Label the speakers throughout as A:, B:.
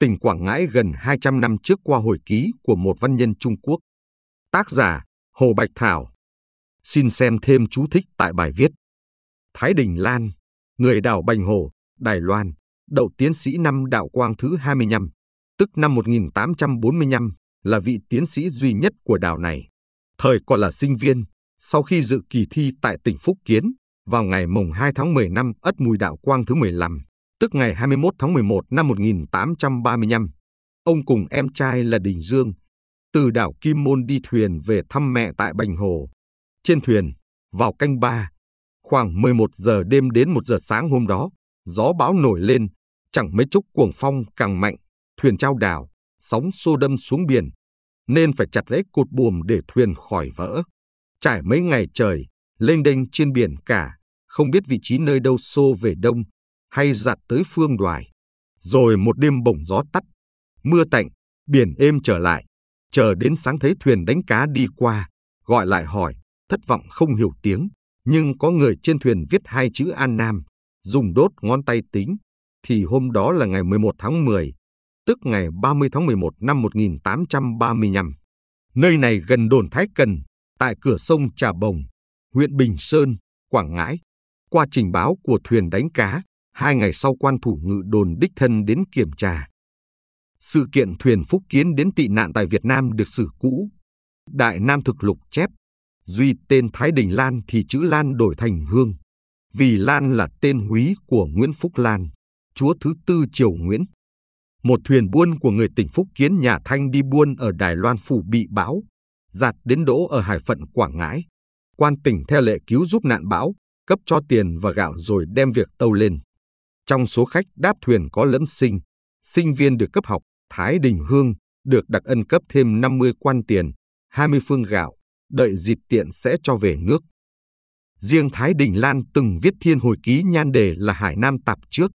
A: tỉnh Quảng Ngãi gần 200 năm trước qua hồi ký của một văn nhân Trung Quốc. Tác giả Hồ Bạch Thảo. Xin xem thêm chú thích tại bài viết. Thái Đình Lan, người đảo Bành Hồ, Đài Loan, đậu tiến sĩ năm đạo quang thứ 25, tức năm 1845, là vị tiến sĩ duy nhất của đảo này. Thời còn là sinh viên, sau khi dự kỳ thi tại tỉnh Phúc Kiến, vào ngày mùng 2 tháng 10 năm Ất Mùi Đạo Quang thứ 15, tức ngày 21 tháng 11 năm 1835, ông cùng em trai là Đình Dương, từ đảo Kim Môn đi thuyền về thăm mẹ tại Bành Hồ. Trên thuyền, vào canh ba, khoảng 11 giờ đêm đến 1 giờ sáng hôm đó, gió bão nổi lên, chẳng mấy chốc cuồng phong càng mạnh, thuyền trao đảo, sóng xô đâm xuống biển, nên phải chặt lấy cột buồm để thuyền khỏi vỡ. Trải mấy ngày trời, lên đênh trên biển cả, không biết vị trí nơi đâu xô về đông hay giặt tới phương đoài. Rồi một đêm bổng gió tắt, mưa tạnh, biển êm trở lại, chờ đến sáng thấy thuyền đánh cá đi qua, gọi lại hỏi, thất vọng không hiểu tiếng, nhưng có người trên thuyền viết hai chữ An Nam, dùng đốt ngón tay tính, thì hôm đó là ngày 11 tháng 10, tức ngày 30 tháng 11 năm 1835. Nơi này gần đồn Thái Cần, tại cửa sông Trà Bồng, huyện Bình Sơn, Quảng Ngãi. Qua trình báo của thuyền đánh cá, hai ngày sau quan thủ ngự đồn đích thân đến kiểm tra. Sự kiện thuyền Phúc Kiến đến tị nạn tại Việt Nam được sử cũ. Đại Nam thực lục chép, duy tên Thái Đình Lan thì chữ Lan đổi thành Hương, vì Lan là tên húy của Nguyễn Phúc Lan, chúa thứ tư triều Nguyễn. Một thuyền buôn của người tỉnh Phúc Kiến nhà Thanh đi buôn ở Đài Loan phủ bị bão, giạt đến đỗ ở hải phận Quảng Ngãi. Quan tỉnh theo lệ cứu giúp nạn bão, cấp cho tiền và gạo rồi đem việc tàu lên. Trong số khách đáp thuyền có lẫm sinh, sinh viên được cấp học, Thái Đình Hương được đặc ân cấp thêm 50 quan tiền, 20 phương gạo, đợi dịp tiện sẽ cho về nước. Riêng Thái Đình Lan từng viết thiên hồi ký nhan đề là Hải Nam Tạp trước,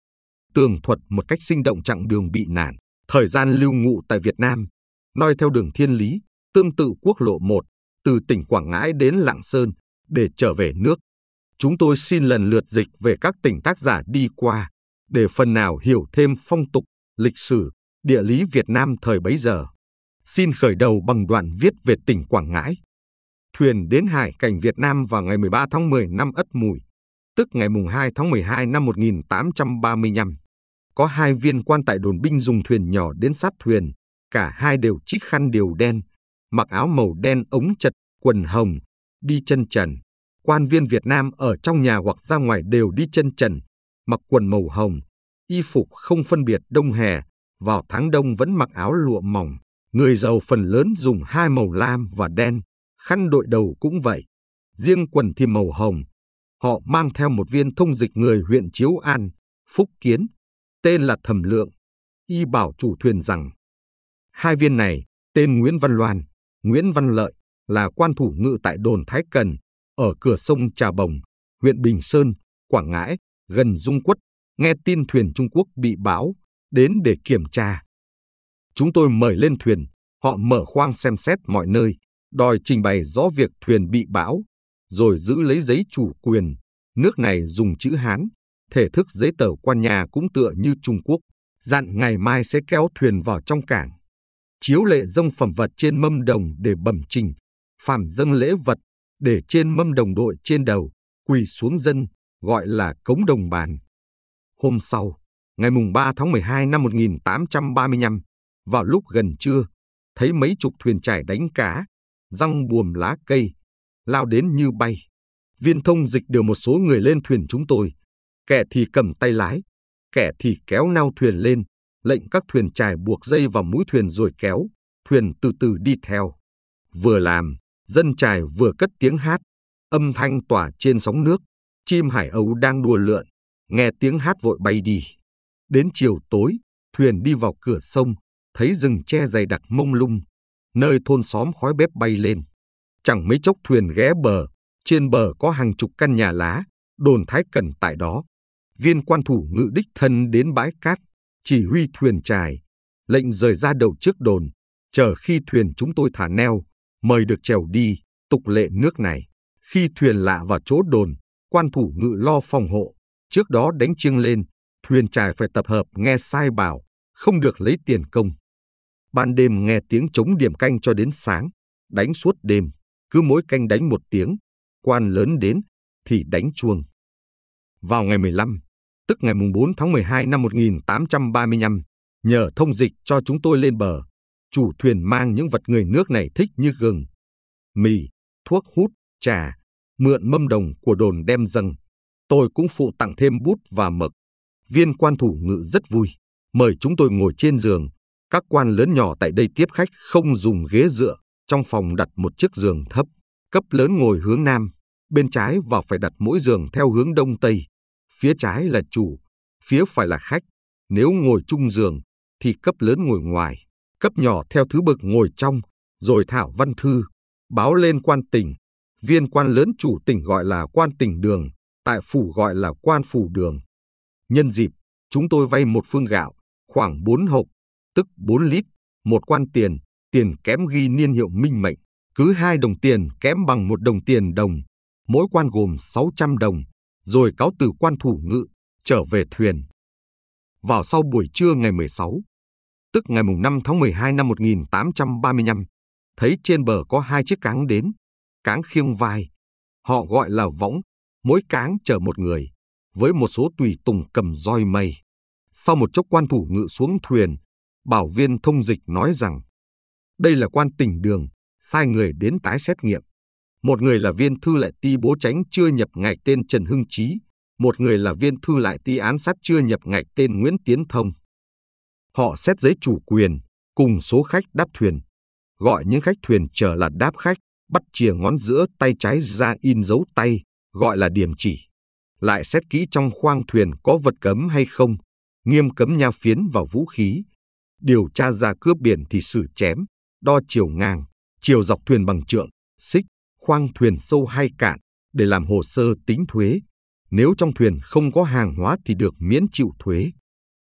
A: tường thuật một cách sinh động chặng đường bị nạn, thời gian lưu ngụ tại Việt Nam, noi theo đường thiên lý, tương tự quốc lộ 1, từ tỉnh Quảng Ngãi đến Lạng Sơn, để trở về nước. Chúng tôi xin lần lượt dịch về các tỉnh tác giả đi qua, để phần nào hiểu thêm phong tục, lịch sử, địa lý Việt Nam thời bấy giờ. Xin khởi đầu bằng đoạn viết về tỉnh Quảng Ngãi. Thuyền đến hải cảnh Việt Nam vào ngày 13 tháng 10 năm Ất Mùi, tức ngày mùng 2 tháng 12 năm 1835. Có hai viên quan tại đồn binh dùng thuyền nhỏ đến sát thuyền, cả hai đều chích khăn điều đen, mặc áo màu đen ống chật, quần hồng, đi chân trần. Quan viên Việt Nam ở trong nhà hoặc ra ngoài đều đi chân trần, mặc quần màu hồng, y phục không phân biệt đông hè, vào tháng đông vẫn mặc áo lụa mỏng. Người giàu phần lớn dùng hai màu lam và đen, khăn đội đầu cũng vậy. Riêng quần thì màu hồng. Họ mang theo một viên thông dịch người huyện Chiếu An, Phúc Kiến, tên là Thẩm Lượng. Y bảo chủ thuyền rằng, hai viên này, tên Nguyễn Văn Loan, Nguyễn Văn Lợi, là quan thủ ngự tại đồn Thái Cần, ở cửa sông Trà Bồng, huyện Bình Sơn, Quảng Ngãi, gần Dung Quất, nghe tin thuyền Trung Quốc bị bão, đến để kiểm tra. Chúng tôi mời lên thuyền, họ mở khoang xem xét mọi nơi, đòi trình bày rõ việc thuyền bị bão, rồi giữ lấy giấy chủ quyền. Nước này dùng chữ Hán, thể thức giấy tờ quan nhà cũng tựa như Trung Quốc, dặn ngày mai sẽ kéo thuyền vào trong cảng. Chiếu lệ dâng phẩm vật trên mâm đồng để bẩm trình, phạm dâng lễ vật để trên mâm đồng đội trên đầu, quỳ xuống dân, gọi là cống đồng bàn. Hôm sau, ngày mùng 3 tháng 12 năm 1835, vào lúc gần trưa, thấy mấy chục thuyền trải đánh cá, răng buồm lá cây, lao đến như bay. Viên thông dịch điều một số người lên thuyền chúng tôi, kẻ thì cầm tay lái, kẻ thì kéo nao thuyền lên, lệnh các thuyền trải buộc dây vào mũi thuyền rồi kéo, thuyền từ từ đi theo. Vừa làm, dân trải vừa cất tiếng hát, âm thanh tỏa trên sóng nước, chim hải âu đang đùa lượn, nghe tiếng hát vội bay đi. Đến chiều tối, thuyền đi vào cửa sông, thấy rừng tre dày đặc mông lung, nơi thôn xóm khói bếp bay lên. Chẳng mấy chốc thuyền ghé bờ, trên bờ có hàng chục căn nhà lá, đồn thái cần tại đó. Viên quan thủ ngự đích thân đến bãi cát, chỉ huy thuyền trài, lệnh rời ra đầu trước đồn, chờ khi thuyền chúng tôi thả neo, mời được trèo đi, tục lệ nước này. Khi thuyền lạ vào chỗ đồn, quan thủ ngự lo phòng hộ, trước đó đánh chiêng lên, thuyền trài phải tập hợp nghe sai bảo, không được lấy tiền công. Ban đêm nghe tiếng chống điểm canh cho đến sáng, đánh suốt đêm, cứ mỗi canh đánh một tiếng, quan lớn đến thì đánh chuông. Vào ngày 15, tức ngày 4 tháng 12 năm 1835, nhờ thông dịch cho chúng tôi lên bờ, chủ thuyền mang những vật người nước này thích như gừng, mì, thuốc hút, trà, mượn mâm đồng của đồn đem dâng. Tôi cũng phụ tặng thêm bút và mực. Viên quan thủ ngự rất vui, mời chúng tôi ngồi trên giường. Các quan lớn nhỏ tại đây tiếp khách không dùng ghế dựa, trong phòng đặt một chiếc giường thấp, cấp lớn ngồi hướng nam, bên trái và phải đặt mỗi giường theo hướng đông tây. Phía trái là chủ, phía phải là khách. Nếu ngồi chung giường thì cấp lớn ngồi ngoài, cấp nhỏ theo thứ bậc ngồi trong, rồi thảo văn thư, báo lên quan tỉnh. Viên quan lớn chủ tỉnh gọi là quan tỉnh đường, tại phủ gọi là quan phủ đường. Nhân dịp, chúng tôi vay một phương gạo, khoảng 4 hộp, tức 4 lít, một quan tiền, tiền kém ghi niên hiệu minh mệnh, cứ hai đồng tiền kém bằng một đồng tiền đồng, mỗi quan gồm 600 đồng, rồi cáo từ quan thủ ngự, trở về thuyền. Vào sau buổi trưa ngày 16, tức ngày 5 tháng 12 năm 1835, thấy trên bờ có hai chiếc cáng đến, cáng khiêng vai. Họ gọi là võng, mỗi cáng chở một người, với một số tùy tùng cầm roi mây. Sau một chốc quan thủ ngự xuống thuyền, bảo viên thông dịch nói rằng, đây là quan tỉnh đường, sai người đến tái xét nghiệm. Một người là viên thư lại ti bố tránh chưa nhập ngạch tên Trần Hưng Chí, một người là viên thư lại ti án sát chưa nhập ngạch tên Nguyễn Tiến Thông. Họ xét giấy chủ quyền, cùng số khách đáp thuyền. Gọi những khách thuyền chờ là đáp khách, bắt chìa ngón giữa tay trái ra in dấu tay, gọi là điểm chỉ. Lại xét kỹ trong khoang thuyền có vật cấm hay không, nghiêm cấm nha phiến vào vũ khí. Điều tra ra cướp biển thì xử chém, đo chiều ngang, chiều dọc thuyền bằng trượng, xích, khoang thuyền sâu hay cạn để làm hồ sơ tính thuế. Nếu trong thuyền không có hàng hóa thì được miễn chịu thuế.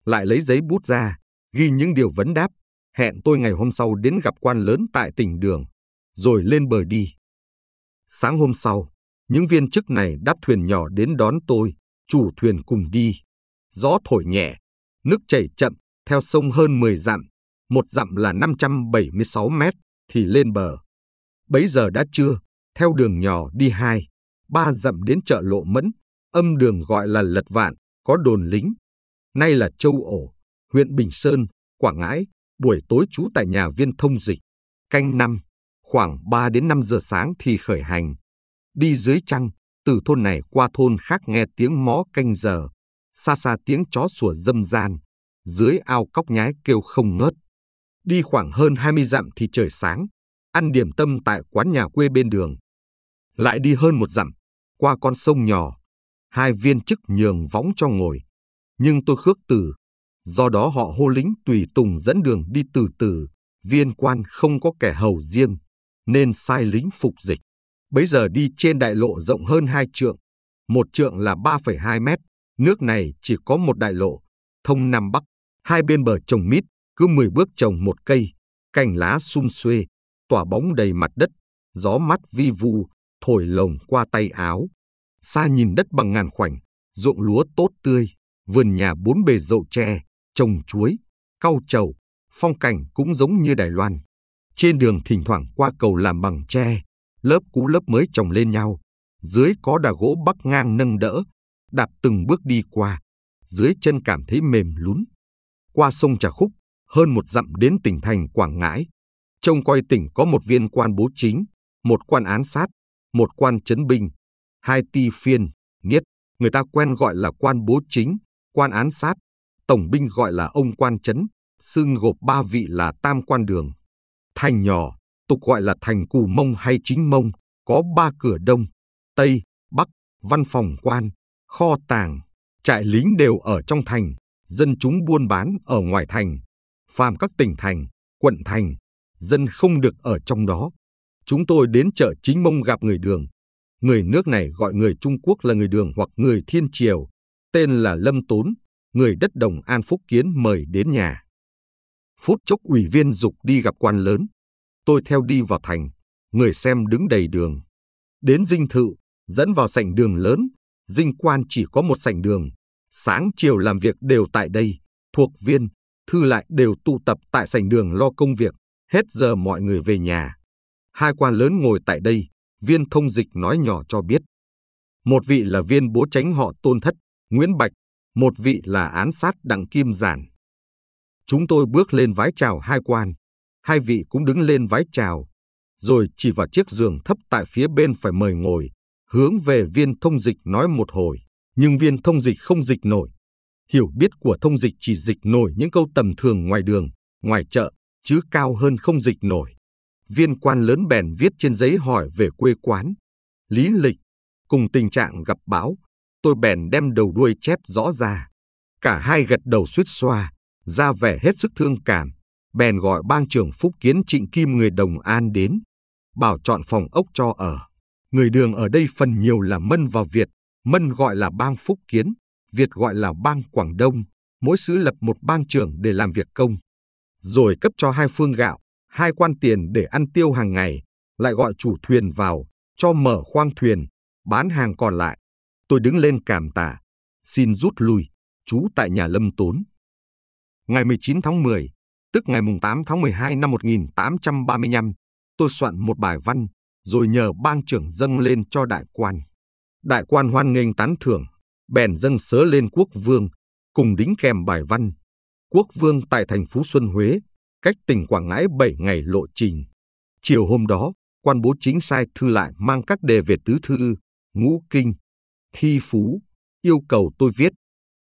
A: Lại lấy giấy bút ra, ghi những điều vấn đáp, hẹn tôi ngày hôm sau đến gặp quan lớn tại tỉnh đường, rồi lên bờ đi. Sáng hôm sau, những viên chức này đáp thuyền nhỏ đến đón tôi, chủ thuyền cùng đi. Gió thổi nhẹ, nước chảy chậm, theo sông hơn 10 dặm, một dặm là 576 mét, thì lên bờ. Bấy giờ đã trưa, theo đường nhỏ đi hai, ba dặm đến chợ Lộ Mẫn, âm đường gọi là Lật Vạn, có đồn lính. Nay là Châu Ổ, huyện Bình Sơn, Quảng Ngãi, buổi tối trú tại nhà viên thông dịch. Canh năm, khoảng 3 đến 5 giờ sáng thì khởi hành. Đi dưới trăng, từ thôn này qua thôn khác nghe tiếng mó canh giờ, xa xa tiếng chó sủa dâm gian, dưới ao cóc nhái kêu không ngớt. Đi khoảng hơn 20 dặm thì trời sáng, ăn điểm tâm tại quán nhà quê bên đường. Lại đi hơn một dặm, qua con sông nhỏ, hai viên chức nhường võng cho ngồi. Nhưng tôi khước từ, do đó họ hô lính tùy tùng dẫn đường đi từ từ, viên quan không có kẻ hầu riêng, nên sai lính phục dịch. Bấy giờ đi trên đại lộ rộng hơn hai trượng, một trượng là 3,2 mét, nước này chỉ có một đại lộ, thông Nam Bắc, hai bên bờ trồng mít, cứ 10 bước trồng một cây, cành lá sum xuê, tỏa bóng đầy mặt đất, gió mát vi vu, thổi lồng qua tay áo. Xa nhìn đất bằng ngàn khoảnh, ruộng lúa tốt tươi, vườn nhà bốn bề rậu tre, trồng chuối, cau trầu, phong cảnh cũng giống như Đài Loan. Trên đường thỉnh thoảng qua cầu làm bằng tre, lớp cũ lớp mới chồng lên nhau, dưới có đà gỗ bắc ngang nâng đỡ, đạp từng bước đi qua, dưới chân cảm thấy mềm lún. Qua sông Trà Khúc, hơn một dặm đến tỉnh thành Quảng Ngãi. Trông coi tỉnh có một viên quan bố chính, một quan án sát, một quan chấn binh, hai ti phiên, niết, người ta quen gọi là quan bố chính, quan án sát, tổng binh gọi là ông quan chấn, xưng gộp ba vị là tam quan đường. Thành nhỏ, tục gọi là thành cù mông hay chính mông, có ba cửa đông, tây, bắc, văn phòng quan, kho tàng, trại lính đều ở trong thành, dân chúng buôn bán ở ngoài thành, phàm các tỉnh thành, quận thành, dân không được ở trong đó. Chúng tôi đến chợ chính mông gặp người đường. Người nước này gọi người Trung Quốc là người đường hoặc người thiên triều, tên là Lâm Tốn, người đất đồng An Phúc Kiến mời đến nhà. Phút chốc ủy viên dục đi gặp quan lớn. Tôi theo đi vào thành, người xem đứng đầy đường. Đến dinh thự, dẫn vào sảnh đường lớn, dinh quan chỉ có một sảnh đường. Sáng chiều làm việc đều tại đây, thuộc viên, thư lại đều tụ tập tại sảnh đường lo công việc, hết giờ mọi người về nhà. Hai quan lớn ngồi tại đây, viên thông dịch nói nhỏ cho biết. Một vị là viên bố tránh họ tôn thất, Nguyễn Bạch, một vị là án sát đặng kim giản. Chúng tôi bước lên vái chào hai quan, hai vị cũng đứng lên vái chào, rồi chỉ vào chiếc giường thấp tại phía bên phải mời ngồi, hướng về viên thông dịch nói một hồi, nhưng viên thông dịch không dịch nổi. Hiểu biết của thông dịch chỉ dịch nổi những câu tầm thường ngoài đường, ngoài chợ, chứ cao hơn không dịch nổi. Viên quan lớn bèn viết trên giấy hỏi về quê quán, lý lịch, cùng tình trạng gặp bão, tôi bèn đem đầu đuôi chép rõ ra. Cả hai gật đầu suýt xoa, ra vẻ hết sức thương cảm, bèn gọi bang trưởng Phúc Kiến Trịnh Kim người Đồng An đến, bảo chọn phòng ốc cho ở. Người đường ở đây phần nhiều là Mân và Việt, Mân gọi là bang Phúc Kiến, Việt gọi là bang Quảng Đông, mỗi xứ lập một bang trưởng để làm việc công. Rồi cấp cho hai phương gạo, hai quan tiền để ăn tiêu hàng ngày, lại gọi chủ thuyền vào, cho mở khoang thuyền, bán hàng còn lại. Tôi đứng lên cảm tạ, xin rút lui, trú tại nhà Lâm Tốn. Ngày 19 tháng 10, tức ngày 8 tháng 12 năm 1835, tôi soạn một bài văn, rồi nhờ bang trưởng dâng lên cho đại quan. Đại quan hoan nghênh tán thưởng, bèn dâng sớ lên quốc vương, cùng đính kèm bài văn. Quốc vương tại thành Phú Xuân Huế, cách tỉnh Quảng Ngãi 7 ngày lộ trình. Chiều hôm đó, quan bố chính sai thư lại mang các đề về tứ thư, ngũ kinh, thi phú, yêu cầu tôi viết.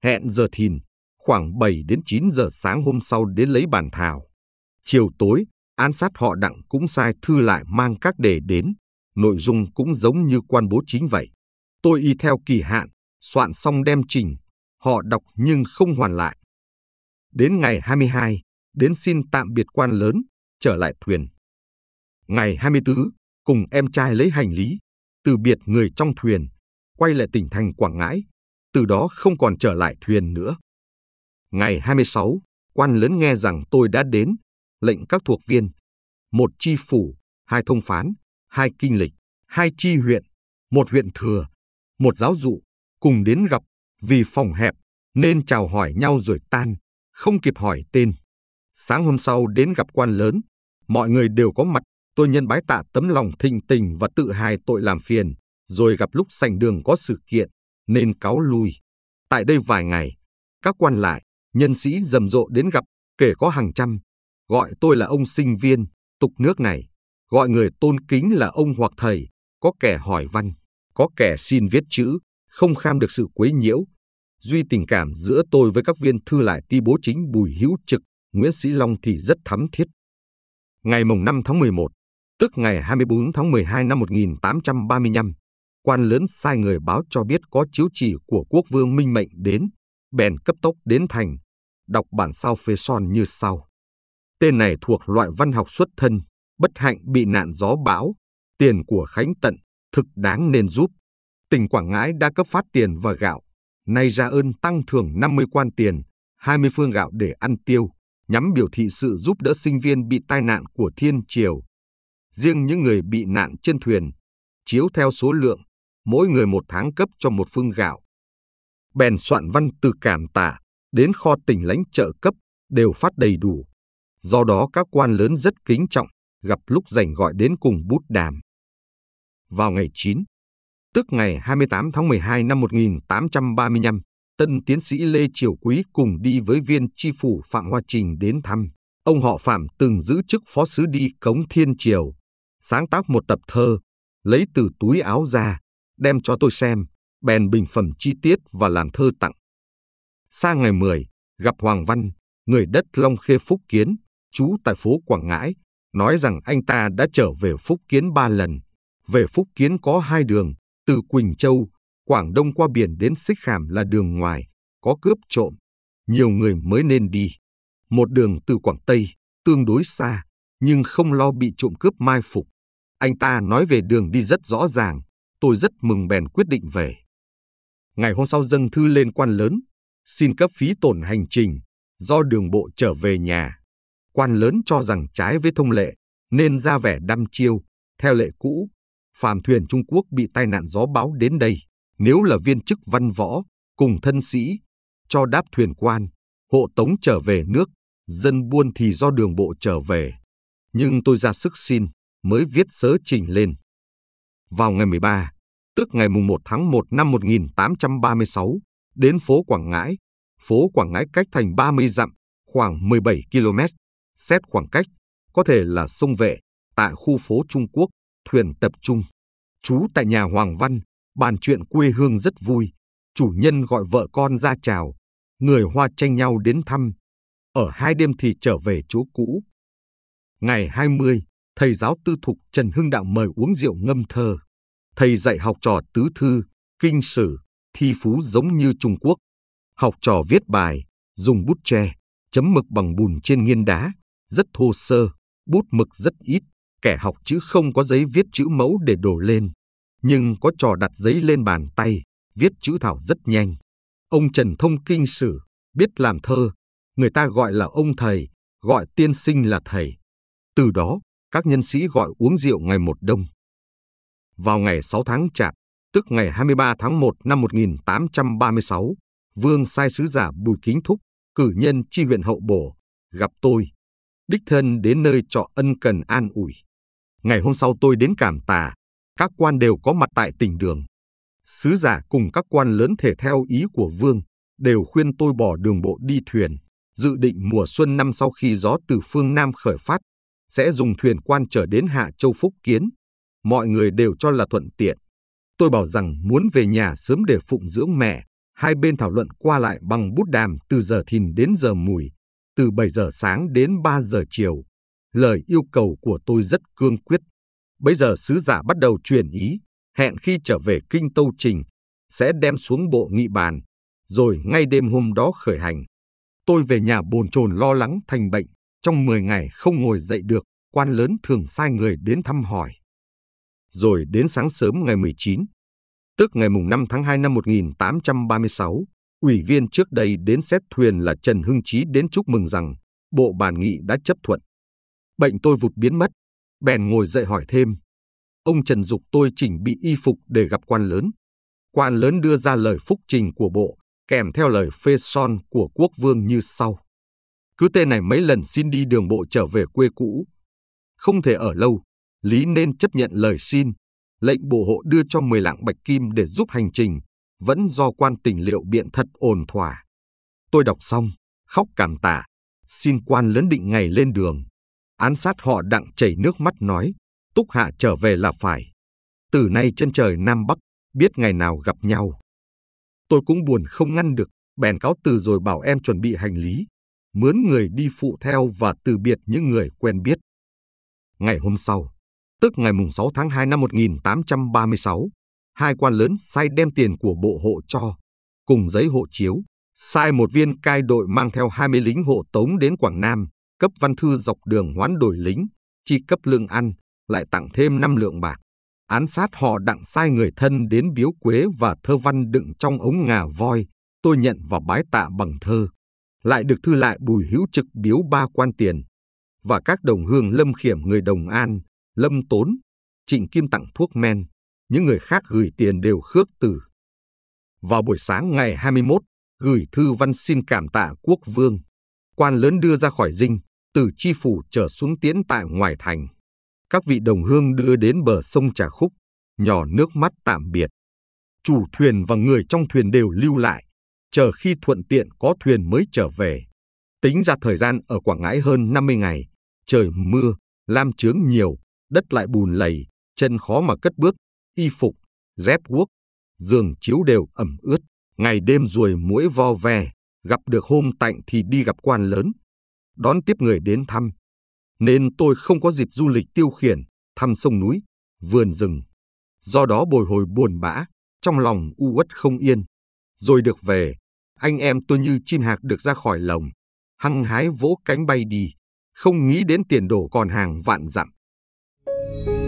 A: Hẹn giờ thìn, khoảng 7 đến 9 giờ sáng hôm sau đến lấy bản thảo. Chiều tối, án sát họ đặng cũng sai thư lại mang các đề đến, nội dung cũng giống như quan bố chính vậy. Tôi y theo kỳ hạn, soạn xong đem trình, họ đọc nhưng không hoàn lại. Đến ngày 22, đến xin tạm biệt quan lớn, trở lại thuyền. Ngày 24, cùng em trai lấy hành lý, từ biệt người trong thuyền, quay lại tỉnh thành Quảng Ngãi, từ đó không còn trở lại thuyền nữa. Ngày 26, quan lớn nghe rằng tôi đã đến, lệnh các thuộc viên, một chi phủ, hai thông phán, hai kinh lịch, hai chi huyện, một huyện thừa, một giáo dụ, cùng đến gặp, vì phòng hẹp, nên chào hỏi nhau rồi tan, không kịp hỏi tên. Sáng hôm sau đến gặp quan lớn, mọi người đều có mặt, tôi nhân bái tạ tấm lòng thịnh tình và tự hài tội làm phiền, rồi gặp lúc sành đường có sự kiện, nên cáo lui. Tại đây vài ngày, các quan lại, nhân sĩ rầm rộ đến gặp, kể có hàng trăm, gọi tôi là ông sinh viên, tục nước này, gọi người tôn kính là ông hoặc thầy, có kẻ hỏi văn, có kẻ xin viết chữ, không kham được sự quấy nhiễu. Duy tình cảm giữa tôi với các viên thư lại ti bố chính Bùi Hữu Trực, Nguyễn Sĩ Long thì rất thắm thiết. Ngày mùng 5 tháng 11, tức ngày 24 tháng 12 năm 1835, quan lớn sai người báo cho biết có chiếu chỉ của quốc vương Minh Mệnh đến, bèn cấp tốc đến thành, đọc bản sao phê son như sau. Tên này thuộc loại văn học xuất thân, bất hạnh bị nạn gió bão, tiền của Khánh tận, thực đáng nên giúp. Tỉnh Quảng Ngãi đã cấp phát tiền và gạo, nay ra ơn tăng thưởng 50 quan tiền, 20 phương gạo để ăn tiêu, nhắm biểu thị sự giúp đỡ sinh viên bị tai nạn của thiên triều. Riêng những người bị nạn trên thuyền, chiếu theo số lượng, mỗi người một tháng cấp cho một phương gạo. Bèn soạn văn từ cảm tạ, đến kho tỉnh lãnh trợ cấp, đều phát đầy đủ. Do đó các quan lớn rất kính trọng, gặp lúc rảnh gọi đến cùng bút đàm. Vào ngày 9, tức ngày 28 tháng 12 năm 1835, tân tiến sĩ Lê Triều Quý cùng đi với viên tri phủ Phạm Hoa Trình đến thăm. Ông họ Phạm từng giữ chức phó sứ đi Cống Thiên Triều, sáng tác một tập thơ, lấy từ túi áo ra, đem cho tôi xem, bèn bình phẩm chi tiết và làm thơ tặng. Sang ngày 10, gặp Hoàng Văn, người đất Long Khê Phúc Kiến, trú tại phố Quảng Ngãi, nói rằng anh ta đã trở về Phúc Kiến ba lần. Về Phúc Kiến có hai đường, từ Quỳnh Châu, Quảng Đông qua biển đến Xích Khảm là đường ngoài, có cướp trộm. Nhiều người mới nên đi. Một đường từ Quảng Tây, tương đối xa, nhưng không lo bị trộm cướp mai phục. Anh ta nói về đường đi rất rõ ràng, tôi rất mừng bèn quyết định về. Ngày hôm sau dâng thư lên quan lớn, xin cấp phí tổn hành trình, do đường bộ trở về nhà. Quan lớn cho rằng trái với thông lệ, nên ra vẻ đăm chiêu. Theo lệ cũ, phàm thuyền Trung Quốc bị tai nạn gió bão đến đây, nếu là viên chức văn võ, cùng thân sĩ, cho đáp thuyền quan, hộ tống trở về nước, dân buôn thì do đường bộ trở về. Nhưng tôi ra sức xin, mới viết sớ trình lên. Vào ngày 13, tức ngày mùng 1 tháng 1 năm 1836, đến phố Quảng Ngãi. Phố Quảng Ngãi cách thành 30 dặm, khoảng 17 km. Xét khoảng cách, có thể là sông Vệ, tại khu phố Trung Quốc, thuyền tập trung. Chú tại nhà Hoàng Văn, bàn chuyện quê hương rất vui. Chủ nhân gọi vợ con ra chào, người Hoa tranh nhau đến thăm. Ở hai đêm thì trở về chỗ cũ. Ngày 20, thầy giáo tư thục Trần Hưng Đạo mời uống rượu ngâm thơ. Thầy dạy học trò tứ thư, kinh sử, thi phú giống như Trung Quốc. Học trò viết bài, dùng bút tre, chấm mực bằng bùn trên nghiên đá, rất thô sơ, bút mực rất ít, kẻ học chữ không có giấy viết chữ mẫu để đổ lên. Nhưng có trò đặt giấy lên bàn tay, viết chữ thảo rất nhanh. Ông Trần Thông Kinh Sử, biết làm thơ, người ta gọi là ông thầy, gọi tiên sinh là thầy. Từ đó, các nhân sĩ gọi uống rượu ngày một đông. Vào ngày 6 tháng Chạp, tức ngày 23 tháng 1 năm 1836, Vương sai sứ giả Bùi Kính Thúc, cử nhân chi huyện Hậu Bổ, gặp tôi. Đích thân đến nơi trọ ân cần an ủi. Ngày hôm sau tôi đến Cảm Tà, các quan đều có mặt tại tỉnh đường. Sứ giả cùng các quan lớn thể theo ý của Vương, đều khuyên tôi bỏ đường bộ đi thuyền, dự định mùa xuân năm sau khi gió từ phương Nam khởi phát, sẽ dùng thuyền quan trở đến Hạ Châu Phúc Kiến. Mọi người đều cho là thuận tiện. Tôi bảo rằng muốn về nhà sớm để phụng dưỡng mẹ. Hai bên thảo luận qua lại bằng bút đàm từ giờ thìn đến giờ mùi, từ 7 giờ sáng đến 3 giờ chiều. Lời yêu cầu của tôi rất cương quyết. Bây giờ sứ giả bắt đầu truyền ý, hẹn khi trở về Kinh Tâu Trình, sẽ đem xuống bộ nghị bàn, rồi ngay đêm hôm đó khởi hành. Tôi về nhà bồn chồn lo lắng thành bệnh, trong 10 ngày không ngồi dậy được, quan lớn thường sai người đến thăm hỏi. Rồi đến sáng sớm ngày 19, tức ngày mùng 5 tháng 2 năm 1836, ủy viên trước đây đến xét thuyền là Trần Hưng Chí đến chúc mừng rằng bộ bàn nghị đã chấp thuận. Bệnh tôi vụt biến mất, bèn ngồi dậy hỏi thêm. Ông Trần dục tôi chỉnh bị y phục để gặp quan lớn. Quan lớn đưa ra lời phúc trình của bộ, kèm theo lời phê son của quốc vương như sau. Cứ tên này mấy lần xin đi đường bộ trở về quê cũ. Không thể ở lâu, Lý nên chấp nhận lời xin, lệnh bộ hộ đưa cho 10 lạng bạch kim để giúp hành trình, vẫn do quan tình liệu biện thật ổn thỏa. Tôi đọc xong, khóc cảm tạ, xin quan lớn định ngày lên đường. Án sát họ đặng chảy nước mắt nói, túc hạ trở về là phải. Từ nay chân trời Nam Bắc, biết ngày nào gặp nhau. Tôi cũng buồn không ngăn được, bèn cáo từ rồi bảo em chuẩn bị hành lý, mướn người đi phụ theo và từ biệt những người quen biết. Ngày hôm sau, tức ngày 6 tháng 2 năm 1836, hai quan lớn sai đem tiền của bộ hộ cho, cùng giấy hộ chiếu, sai một viên cai đội mang theo 20 lính hộ tống đến Quảng Nam, cấp văn thư dọc đường hoán đổi lính, chi cấp lương ăn, lại tặng thêm 5 lượng bạc. Án sát họ đặng sai người thân đến biếu quế và thơ văn đựng trong ống ngà voi, tôi nhận và bái tạ bằng thơ. Lại được thư lại bùi hữu trực biếu ba quan tiền, và các đồng hương lâm khiểm người đồng an, lâm tốn, trịnh kim tặng thuốc men, những người khác gửi tiền đều khước từ. Vào buổi sáng ngày 21, gửi thư văn xin cảm tạ quốc vương. Quan lớn đưa ra khỏi dinh, từ chi phủ trở xuống tiễn tại ngoài thành. Các vị đồng hương đưa đến bờ sông Trà Khúc, nhỏ nước mắt tạm biệt. Chủ thuyền và người trong thuyền đều lưu lại, chờ khi thuận tiện có thuyền mới trở về. Tính ra thời gian ở Quảng Ngãi hơn 50 ngày, trời mưa, lam chướng nhiều, đất lại bùn lầy, chân khó mà cất bước, y phục, dép guốc, giường chiếu đều ẩm ướt, ngày đêm ruồi mũi vo ve, gặp được hôm tạnh thì đi gặp quan lớn, đón tiếp người đến thăm. Nên tôi không có dịp du lịch tiêu khiển, thăm sông núi, vườn rừng. Do đó bồi hồi buồn bã, trong lòng u uất không yên. Rồi được về, anh em tôi như chim hạc được ra khỏi lồng, hăng hái vỗ cánh bay đi, không nghĩ đến tiền đồ còn hàng vạn dặm. Música